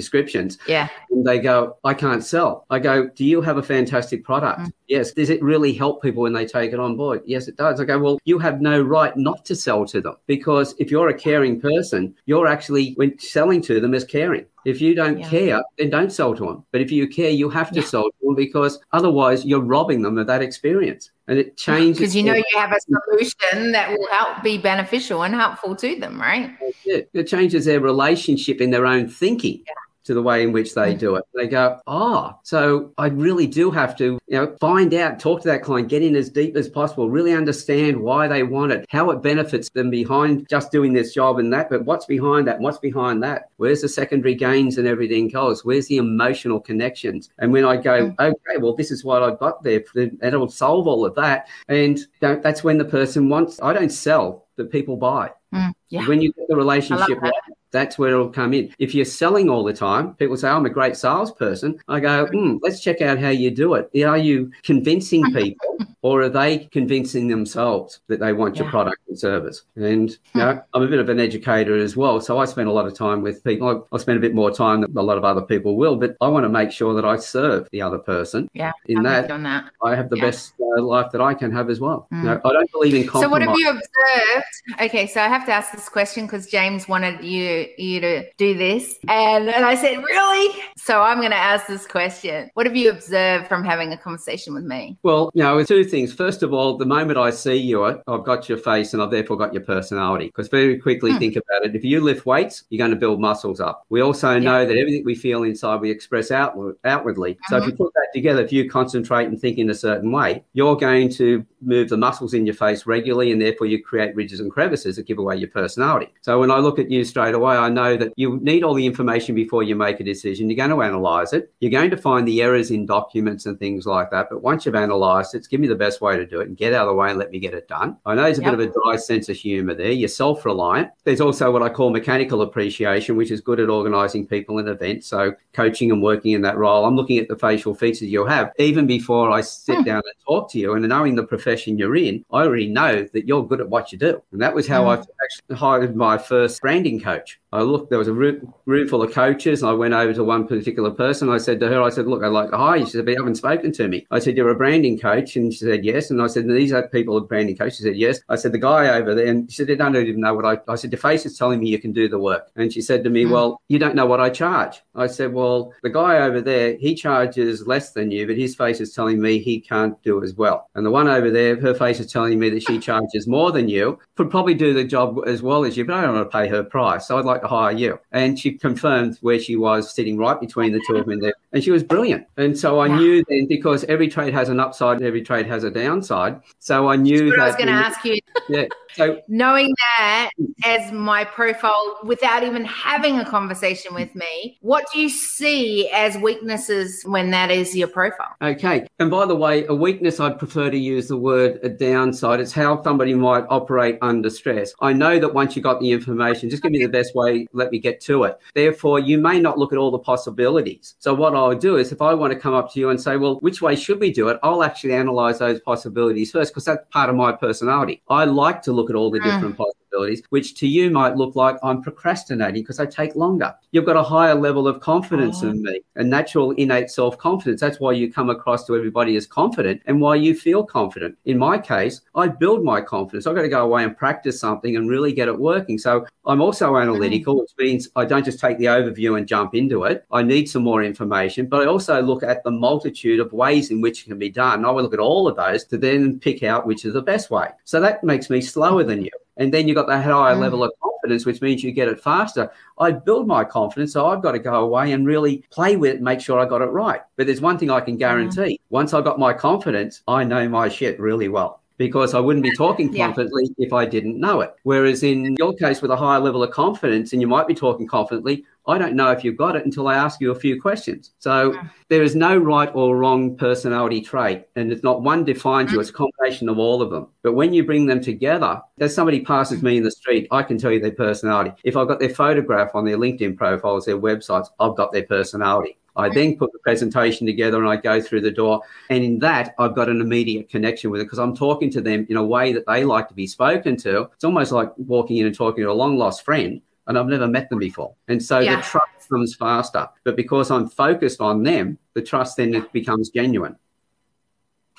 descriptions. Yeah. And they go, I can't sell. I go, Do you have a fantastic product? Mm. Yes. Does it really help people when they take it on board? Yes, it does. I go, Well, you have no right not to sell to them because if you're a caring person, you're actually when selling to them is caring. If you don't yeah. care, then don't sell to them. But if you care, you have to yeah. sell to them because otherwise you're robbing them of that experience. And it changes. Because you know you have a solution that will help be beneficial and helpful to them, right? It. it changes their relationship in their own thinking. Yeah to the way in which they do it. They go, oh, so I really do have to, you know, find out, talk to that client, get in as deep as possible, really understand why they want it, how it benefits them behind just doing this job and that, but what's behind that? What's behind that? Where's the secondary gains and everything else? Where's the emotional connections? And when I go, okay, well, this is what I've got there, and it'll solve all of that. And that's when the person wants, I don't sell, that people buy. Mm, yeah. When you get the relationship right, that's where it'll come in. If you're selling all the time, people say, I'm a great salesperson. I go, mm, let's check out how you do it. Are you convincing people or are they convincing themselves that they want yeah. your product and service? And you know, I'm a bit of an educator as well. So I spend a lot of time with people. I, I spend a bit more time than a lot of other people will, but I want to make sure that I serve the other person. Yeah. In that, that, I have the yeah. best uh, life that I can have as well. Mm. You know, I don't believe in compromise. So what have you observed? Okay. So I have to ask this question because James wanted you you to do this. And, and I said, Really? So I'm going to ask this question. What have you observed from having a conversation with me? Well, you know, two things. First of all, the moment I see you, I've got your face and I've therefore got your personality. Because very quickly, hmm. think about it. If you lift weights, you're going to build muscles up. We also know that everything we feel inside, we express outward, outwardly. So mm-hmm. if you put that together, if you concentrate and think in a certain way, you're going to move the muscles in your face regularly and therefore you create ridges and crevices that give away your personality. So when I look at you straight away, I know that you need all the information before you make a decision. You're going to analyze it. You're going to find the errors in documents and things like that. But once you've analyzed it, give me the best way to do it and get out of the way and let me get it done. I know there's a yep. bit of a dry sense of humor there. You're self reliant. There's also what I call mechanical appreciation, which is good at organizing people and events. So coaching and working in that role. I'm looking at the facial features you'll have even before I sit hmm. down and talk to you. And knowing the profession you're in, I already know that you're good at what you do. And that was how mm. I actually hired my first branding coach. I looked, there was a room, room full of coaches. I went over to one particular person. I said to her, I said, Look, I'd like you. She said, But you haven't spoken to me. I said, You're a branding coach. And she said, Yes. And I said, These are people of branding coach. She said, Yes. I said, The guy over there. And she said, They don't even know what I, I said, Your face is telling me you can do the work. And she said to me, mm. Well, you don't know what I charge. I said, Well, the guy over there, he charges less than you, but his face is telling me he can't do as well. And the one over there, her face is telling me that she charges more than you, could probably do the job as well as you, but I don't want to pay her price. So I'd like to hire you. And she confirmed where she was sitting right between the two of them there. And she was brilliant. And so I knew then because every trade has an upside, every trade has a downside. So I knew that. I was going to ask you. Yeah. So knowing that as my profile without even having a conversation with me, what do you see as weaknesses when that is your profile? Okay. And by the way, a weakness, I'd prefer to use the word a downside. It's how somebody might operate under stress. I know that once you got the information, just give me the best way, let me get to it. Therefore, you may not look at all the possibilities. So what I'll do is if I want to come up to you and say, well, which way should we do it? I'll actually analyze those possibilities first because that's part of my personality. I like to look at all the mm. different possibilities, which to you might look like I'm procrastinating because I take longer. You've got a higher level of confidence oh. in me, a natural innate self confidence. That's why you come across to everybody as confident and why you feel confident. In my case, I build my confidence. I've got to go away and practice something and really get it working. So I'm also analytical, which means I don't just take the overview and jump into it. I need some more information, but I also look at the multitude of ways in which it can be done. I will look at all of those to then pick out which is the best way. So that makes me slower mm. than you. And then you've got that higher mm. level of confidence, which means you get it faster. I build my confidence, so I've got to go away and really play with it, make sure I got it right. But there's one thing I can guarantee: mm. once I got my confidence, I know my shit really well because I wouldn't be talking confidently yeah. if I didn't know it. Whereas in your case, with a higher level of confidence, and you might be talking confidently, I don't know if you've got it until I ask you a few questions. So yeah. there is no right or wrong personality trait, and it's not one defines hmm. you, it's a combination of all of them. But when you bring them together, as somebody passes me in the street, I can tell you their personality. If I've got their photograph on their LinkedIn profiles, their websites, I've got their personality. I then put the presentation together and I go through the door. And in that, I've got an immediate connection with it because I'm talking to them in a way that they like to be spoken to. It's almost like walking in and talking to a long lost friend. And I've never met them before. And so yeah. the trust comes faster. But because I'm focused on them, the trust then becomes genuine.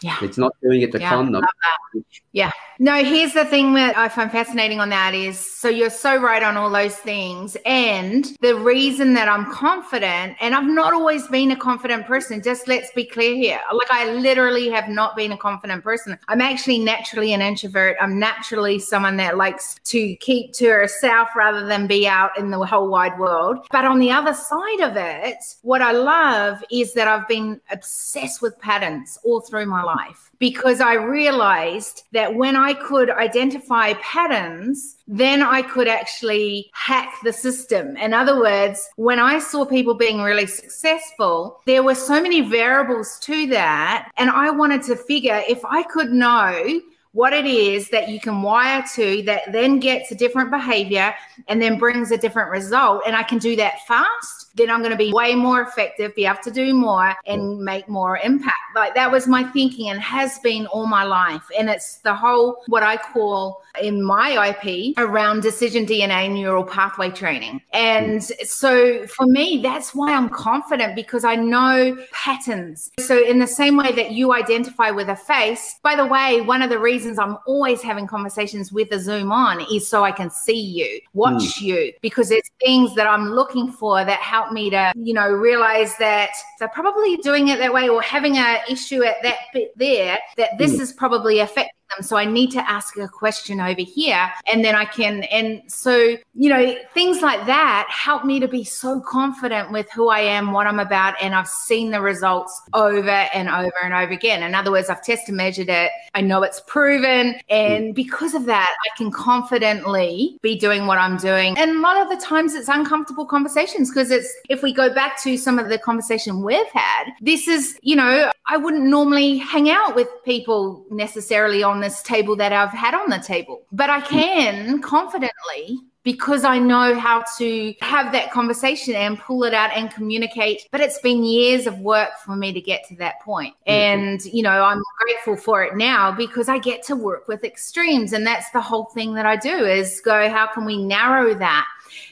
Yeah. It's not doing it to Yeah, con them. Yeah. No, here's the thing that I find fascinating on that is so you're so right on all those things. And the reason that I'm confident, and I've not always been a confident person, just let's be clear here. Like, I literally have not been a confident person. I'm actually naturally an introvert. I'm naturally someone that likes to keep to herself rather than be out in the whole wide world. But on the other side of it, what I love is that I've been obsessed with patterns all through my life because I realized that when I could identify patterns, then I could actually hack the system. In other words, when I saw people being really successful, there were so many variables to that. And I wanted to figure if I could know what it is that you can wire to that then gets a different behavior and then brings a different result, and I can do that fast then I'm going to be way more effective, be able to do more and make more impact. Like that was my thinking and has been all my life. And it's the whole, what I call in my IP around decision DNA neural pathway training. And so for me, that's why I'm confident because I know patterns. So, in the same way that you identify with a face, by the way, one of the reasons I'm always having conversations with a Zoom on is so I can see you, watch mm. you, because there's things that I'm looking for that help help me to, you know, realize that they're probably doing it that way or having a issue at that bit there, that this mm. is probably affecting them. So I need to ask a question over here. And then I can, and so, you know, things like that help me to be so confident with who I am, what I'm about. And I've seen the results over and over and over again. In other words, I've tested, measured it. I know it's proven. And because of that, I can confidently be doing what I'm doing. And a lot of the times it's uncomfortable conversations because it's, if we go back to some of the conversation we've had, this is, you know, I wouldn't normally hang out with people necessarily on this table that I've had on the table, but I can confidently because I know how to have that conversation and pull it out and communicate. But it's been years of work for me to get to that point. And, you know, I'm grateful for it now because I get to work with extremes. And that's the whole thing that I do is go, how can we narrow that?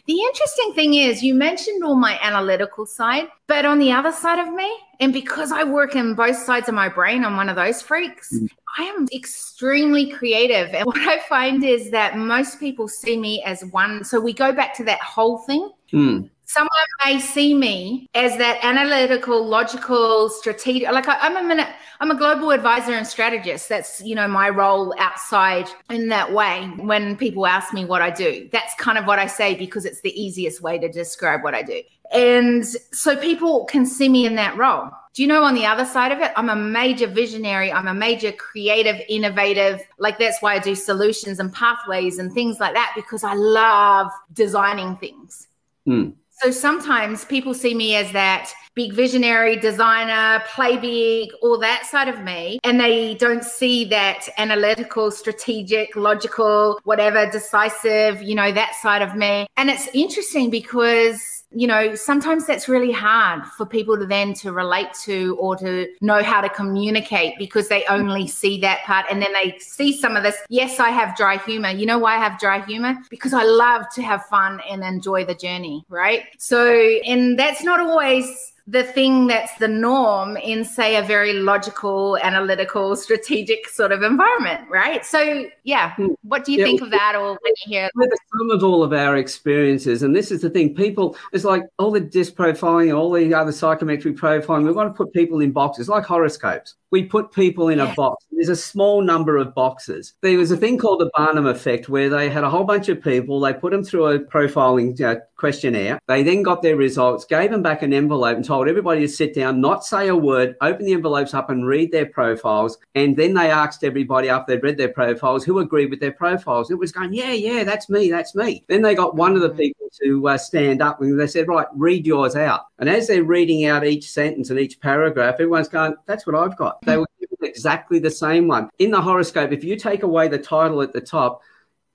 The interesting thing is, you mentioned all my analytical side, but on the other side of me, and because I work in both sides of my brain, I'm one of those freaks. Mm. I am extremely creative. And [laughs] what I find is that most people see me as one. So we go back to that whole thing. Mm someone may see me as that analytical, logical, strategic. Like I, am a I'm a global advisor and strategist. That's you know my role outside in that way. When people ask me what I do, that's kind of what I say because it's the easiest way to describe what I do. And so people can see me in that role. Do you know on the other side of it, I'm a major visionary, I'm a major creative, innovative. Like that's why I do solutions and pathways and things like that because I love designing things. Mm. So sometimes people see me as that big visionary designer, play big, all that side of me. And they don't see that analytical, strategic, logical, whatever, decisive, you know, that side of me. And it's interesting because you know sometimes that's really hard for people to then to relate to or to know how to communicate because they only see that part and then they see some of this yes i have dry humor. You know why i have dry humor? Because i love to have fun and enjoy the journey right? So and that's not always the thing that's the norm in, say, a very logical, analytical, strategic sort of environment, right? So, yeah, hmm. what do you yeah, think of that or when you hear the sum of all of our experiences? And this is the thing people, it's like all the disc profiling, all the other psychometric profiling, we want to put people in boxes like horoscopes we put people in a box. There's a small number of boxes. There was a thing called the Barnum effect where they had a whole bunch of people, they put them through a profiling uh, questionnaire. They then got their results, gave them back an envelope, and told everybody to sit down, not say a word, open the envelopes up and read their profiles. And then they asked everybody after they'd read their profiles who agreed with their profiles. It was going, yeah, yeah, that's me, that's me. Then they got one of the mm. people to uh, stand up and they said, right, read yours out. And as they're reading out each sentence and each paragraph, everyone's going, that's what I've got. They were given exactly the same one. In the horoscope, if you take away the title at the top,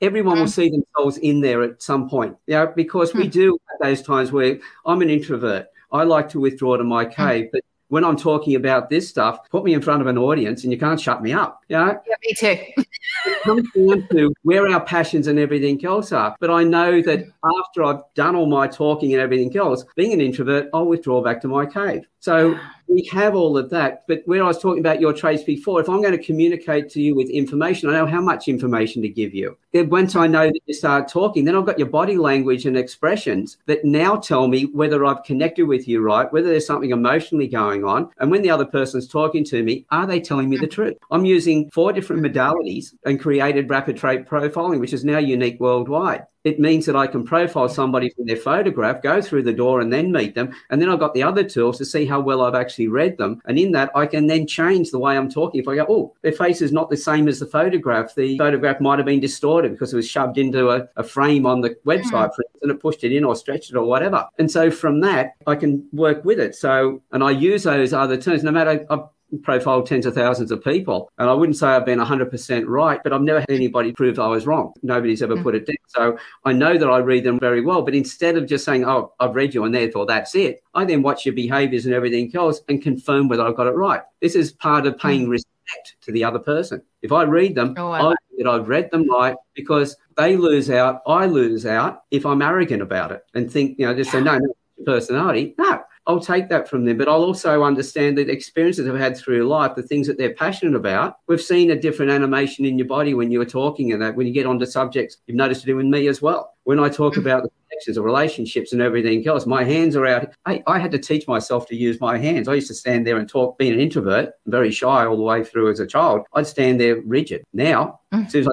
everyone will mm. see themselves in there at some point. Yeah, because we mm. do those times where I'm an introvert. I like to withdraw to my mm. cave, but when I'm talking about this stuff, put me in front of an audience and you can't shut me up. Yeah, yeah me too. [laughs] it comes down to where our passions and everything else are. But I know that after I've done all my talking and everything else, being an introvert, I'll withdraw back to my cave. So we have all of that. But where I was talking about your traits before, if I'm going to communicate to you with information, I know how much information to give you. Then once I know that you start talking, then I've got your body language and expressions that now tell me whether I've connected with you right, whether there's something emotionally going on. And when the other person's talking to me, are they telling me the truth? I'm using four different modalities and created rapid trait profiling, which is now unique worldwide it means that I can profile somebody from their photograph, go through the door and then meet them. And then I've got the other tools to see how well I've actually read them. And in that, I can then change the way I'm talking. If I go, oh, their face is not the same as the photograph, the photograph might have been distorted because it was shoved into a, a frame on the website mm. and it pushed it in or stretched it or whatever. And so from that, I can work with it. So, and I use those other terms, no matter, I've profiled tens of thousands of people. And I wouldn't say I've been 100% right, but I've never had anybody prove I was wrong. Nobody's ever mm. put it down. So I know that I read them very well. But instead of just saying, oh, I've read you and therefore that's it, I then watch your behaviors and everything else and confirm whether I've got it right. This is part of paying mm. respect to the other person. If I read them, oh, I, that I've read them right because they lose out, I lose out if I'm arrogant about it and think, you know, just say, no, no, personality. No, I'll take that from them, but I'll also understand the experiences I've had through life, the things that they're passionate about. We've seen a different animation in your body when you were talking, and that when you get onto subjects, you've noticed it with me as well. When I talk mm. about the connections of relationships and everything else, my hands are out. I, I had to teach myself to use my hands. I used to stand there and talk, being an introvert, very shy all the way through as a child. I'd stand there rigid. Now, mm. as soon as I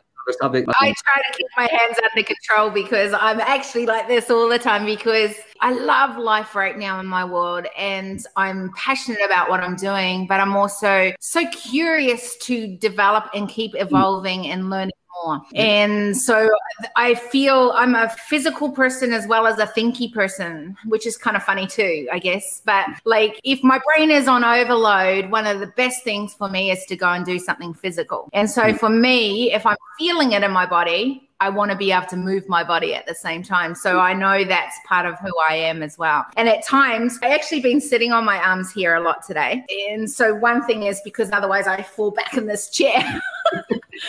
I try to keep my hands under control because I'm actually like this all the time because I love life right now in my world and I'm passionate about what I'm doing, but I'm also so curious to develop and keep evolving and learning more. And so I feel I'm a physical person as well as a thinky person, which is kind of funny too, I guess. But like if my brain is on overload, one of the best things for me is to go and do something physical. And so mm. for me, if I'm feeling it in my body, I want to be able to move my body at the same time. So I know that's part of who I am as well. And at times, I actually been sitting on my arms here a lot today. And so one thing is because otherwise I fall back in this chair. [laughs]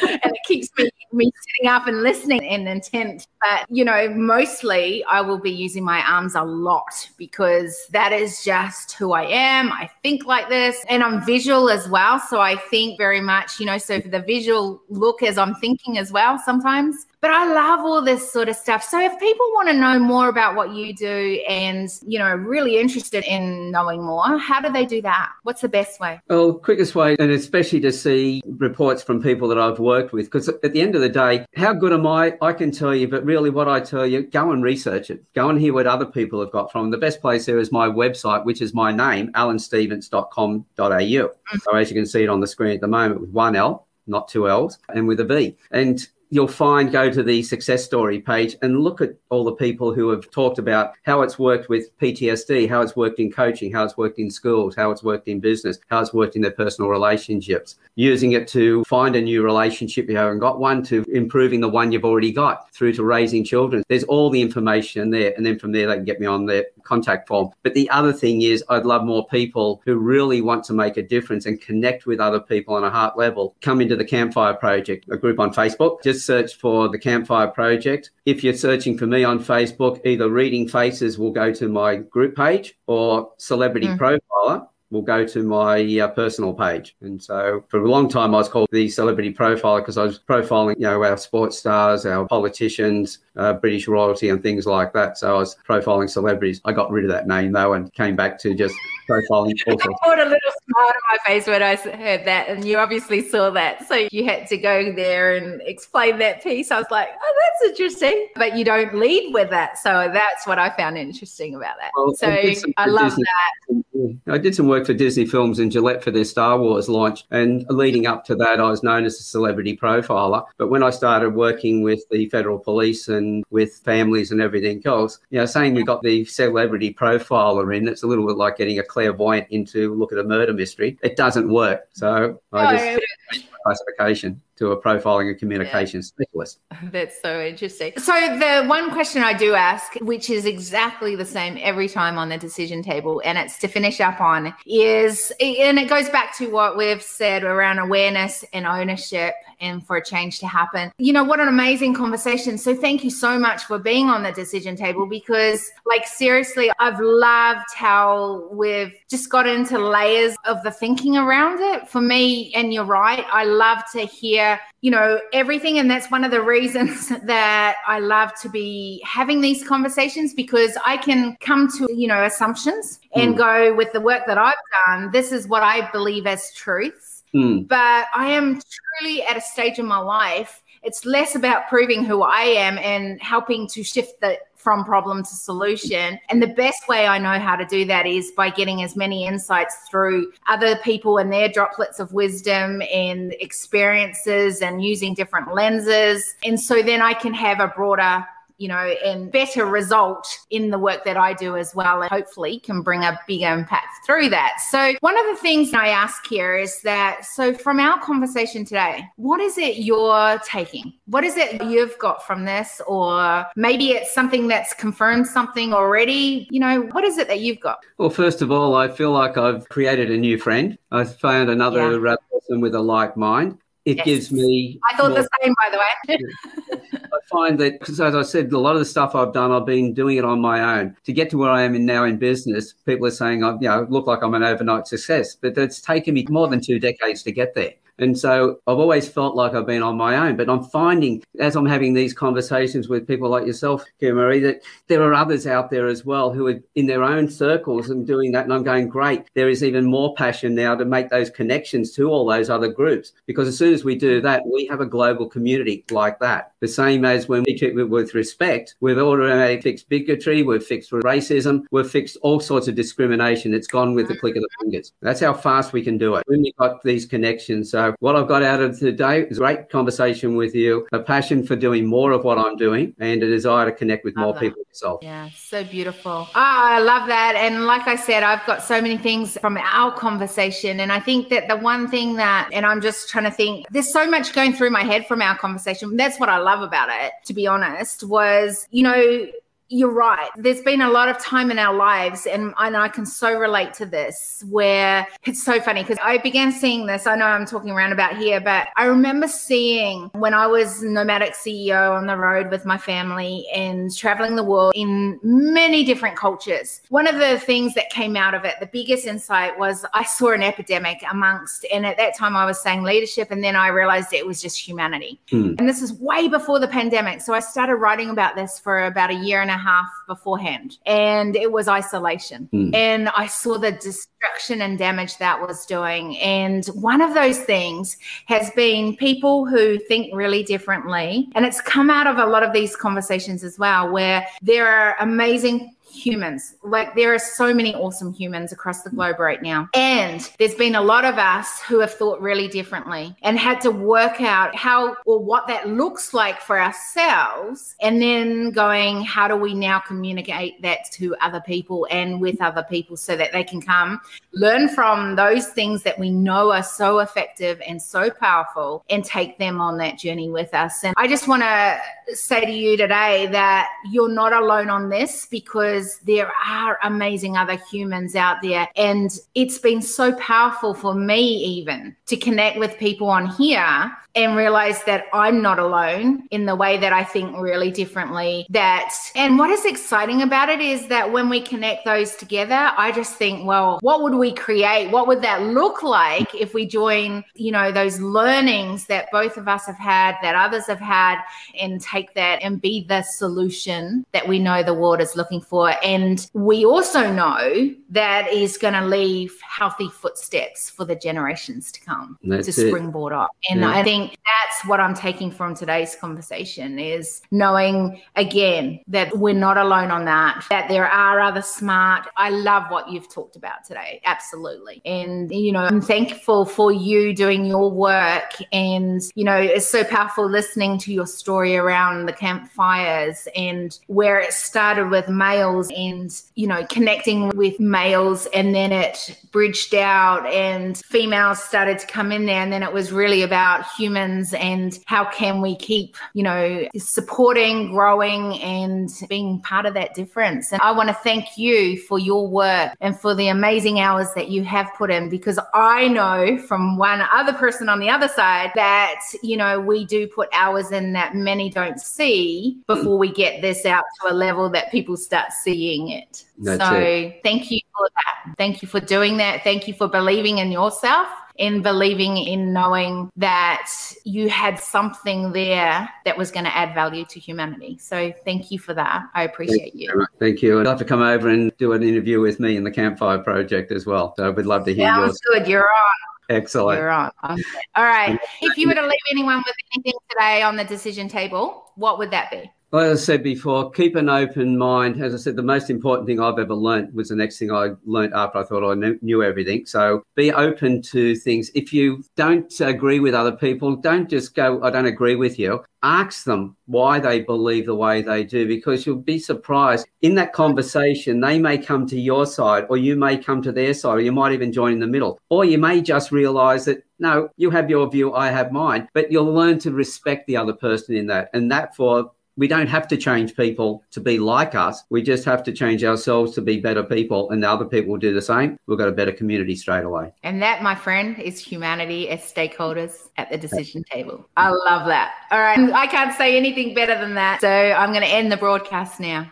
and it keeps me, me sitting up and listening and intent. But, you know, mostly I will be using my arms a lot because that is just who I am. I think like this and I'm visual as well. So I think very much, you know, so for the visual look as I'm thinking as well sometimes. But I love all this sort of stuff. So if people want to know more about what you do and, you know, really interested in knowing more, how do they do that? What's the best way? Well, quickest way, and especially to see reports from people that I've worked with, because at the end of the day, how good am I? I can tell you, but really what I tell you, go and research it. Go and hear what other people have got from. The best place there is my website, which is my name, alanstevens.com.au. Mm-hmm. So as you can see it on the screen at the moment with one L, not two L's, and with a V. And you'll find go to the success story page and look at all the people who have talked about how it's worked with PTSD, how it's worked in coaching, how it's worked in schools, how it's worked in business, how it's worked in their personal relationships, using it to find a new relationship you haven't got one, to improving the one you've already got, through to raising children. There's all the information there. And then from there, they can get me on their contact form. But the other thing is, I'd love more people who really want to make a difference and connect with other people on a heart level come into the Campfire Project, a group on Facebook. Just search for the Campfire Project. If you're searching for me on Facebook, either Reading Faces will go to my group page or Celebrity mm. Profiler will go to my uh, personal page. And so for a long time, I was called the celebrity profiler because I was profiling, you know, our sports stars, our politicians, uh, British royalty, and things like that. So I was profiling celebrities. I got rid of that name though and came back to just profiling. [laughs] I put a little smile on my face when I heard that, and you obviously saw that. So you had to go there and explain that piece. I was like, oh, that's interesting. But you don't lead with that. So that's what I found interesting about that. Well, so I love Disney. that. I did some work for Disney Films and Gillette for their Star Wars launch. And leading up to that, I was known as a celebrity profiler. But when I started working with the federal police and with families and everything else, you know, saying we got the celebrity profiler in, it's a little bit like getting a clairvoyant into look at a murder mystery. It doesn't work. So I just classification to a profiling and communication yeah. specialist. That's so interesting. So the one question I do ask, which is exactly the same every time on the decision table, and it's to finish up on, is and it goes back to what we've said around awareness and ownership and for a change to happen. You know, what an amazing conversation. So thank you so much for being on the decision table because like seriously, I've loved how we've just got into layers of the thinking around it. For me, and you're right, I love to hear, you know, everything and that's one of the reasons [laughs] that I love to be having these conversations because I can come to, you know, assumptions and mm. go with the work that I've done. This is what I believe as truths Mm. But I am truly at a stage in my life. It's less about proving who I am and helping to shift the from problem to solution. And the best way I know how to do that is by getting as many insights through other people and their droplets of wisdom and experiences and using different lenses. And so then I can have a broader you know, and better result in the work that I do as well, and hopefully can bring a bigger impact through that. So, one of the things I ask here is that so from our conversation today, what is it you're taking? What is it you've got from this? Or maybe it's something that's confirmed something already. You know, what is it that you've got? Well, first of all, I feel like I've created a new friend. I've found another yeah. person with a like mind it yes. gives me. I thought the same, by the way. [laughs] Find that because, as I said, a lot of the stuff I've done, I've been doing it on my own. To get to where I am in now in business, people are saying I, you know, look like I'm an overnight success, but it's taken me more than two decades to get there. And so I've always felt like I've been on my own. But I'm finding as I'm having these conversations with people like yourself, Kim Marie, that there are others out there as well who are in their own circles and doing that. And I'm going, great. There is even more passion now to make those connections to all those other groups. Because as soon as we do that, we have a global community like that. The same as when we treat with respect, we've already fixed bigotry, we've fixed racism, we've fixed all sorts of discrimination. It's gone with the click of the fingers. That's how fast we can do it. When we've got these connections. So what I've got out of today is a great conversation with you, a passion for doing more of what I'm doing, and a desire to connect with more people yourself. Yeah, so beautiful. Oh, I love that. And like I said, I've got so many things from our conversation. And I think that the one thing that, and I'm just trying to think, there's so much going through my head from our conversation. That's what I love about it, to be honest, was, you know, you're right. There's been a lot of time in our lives, and, and I can so relate to this, where it's so funny because I began seeing this. I know I'm talking around about here, but I remember seeing when I was nomadic CEO on the road with my family and traveling the world in many different cultures. One of the things that came out of it, the biggest insight was I saw an epidemic amongst, and at that time I was saying leadership, and then I realized it was just humanity. Hmm. And this is way before the pandemic. So I started writing about this for about a year and a half beforehand, and it was isolation. Mm. And I saw the destruction and damage that was doing. And one of those things has been people who think really differently. And it's come out of a lot of these conversations as well, where there are amazing humans. Like there are so many awesome humans across the globe right now. And there's been a lot of us who have thought really differently and had to work out how or what that looks like for ourselves. And then going, how do we now communicate that to other people and with other people so that they can come learn from those things that we know are so effective and so powerful and take them on that journey with us. And I just want to say to you today that you're not alone on this because there are amazing other humans out there. And it's been so powerful for me, even to connect with people on here and realize that I'm not alone in the way that I think really differently. That, and what is exciting about it is that when we connect those together, I just think, well, what would we create? What would that look like if we join, you know, those learnings that both of us have had, that others have had, and take that and be the solution that we know the world is looking for? And we also know that is going to leave healthy footsteps for the generations to come That's to springboard it. up. And yeah. I think think that's what I'm taking from today's conversation is knowing again that we're not alone on that, that there are other smart. I love what you've talked about today. Absolutely. And, you know, I'm thankful for you doing your work. And, you know, it's so powerful listening to your story around around the campfires and where it started with males and, you know, connecting with males and then it bridged out and females started to come in there. And then it was really about humans and how can we keep, you know, supporting, growing, and being part of that difference. And I want to thank you for your work and for the amazing hours that you have put in because I know from one other person on the other side that, you know, we do put hours in that many don't see before we get this out to a level that people start seeing it. That's so it. thank you for that. Thank you for doing that. Thank you for believing in yourself in believing in knowing that you had something there that was going to add value to humanity. So thank you for that. I appreciate thank you. you. Thank you. I'd love to come over and do an interview with me in the Campfire Project as well. So we'd love to hear Sounds yours. good. You're on. Excellent. You're on. Okay. All right. [laughs] If you were to leave anyone with anything today on the decision table, what would that be? As I said before, keep an open mind. As I said, the most important thing I've ever learned was the next thing I learned after I thought I knew everything. So be open to things. If you don't agree with other people, don't just go, I don't agree with you. Ask them why they believe the way they do, because you'll be surprised. In that conversation, they may come to your side, or you may come to their side, or you might even join in the middle. Or you may just realize that no, you have your view, I have mine, but you'll learn to respect the other person in that. And that for we don't have to change people to be like us. We just have to change ourselves to be better people, and the other people will do the same. We've got a better community straight away. And that, my friend, is humanity as stakeholders at the decision table. I love that. All right. I can't say anything better than that. So I'm going to end the broadcast now.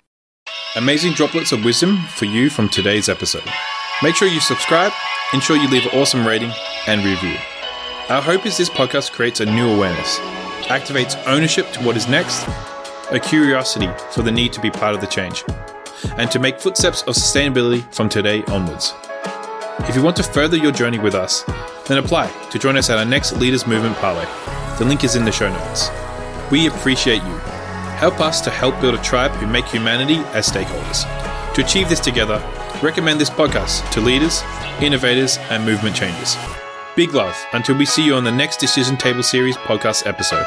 Amazing droplets of wisdom for you from today's episode. Make sure you subscribe, ensure you leave an awesome rating and review. Our hope is this podcast creates a new awareness, activates ownership to what is next a curiosity for the need to be part of the change, and to make footsteps of sustainability from today onwards. If you want to further your journey with us, then apply to join us at our next Leaders Movement Parlay. The link is in the show notes. We appreciate you. Help us to help build a tribe who make humanity as stakeholders. To achieve this together, recommend this podcast to leaders, innovators, and movement changers. Big love until we see you on the next Decision Table Series podcast episode.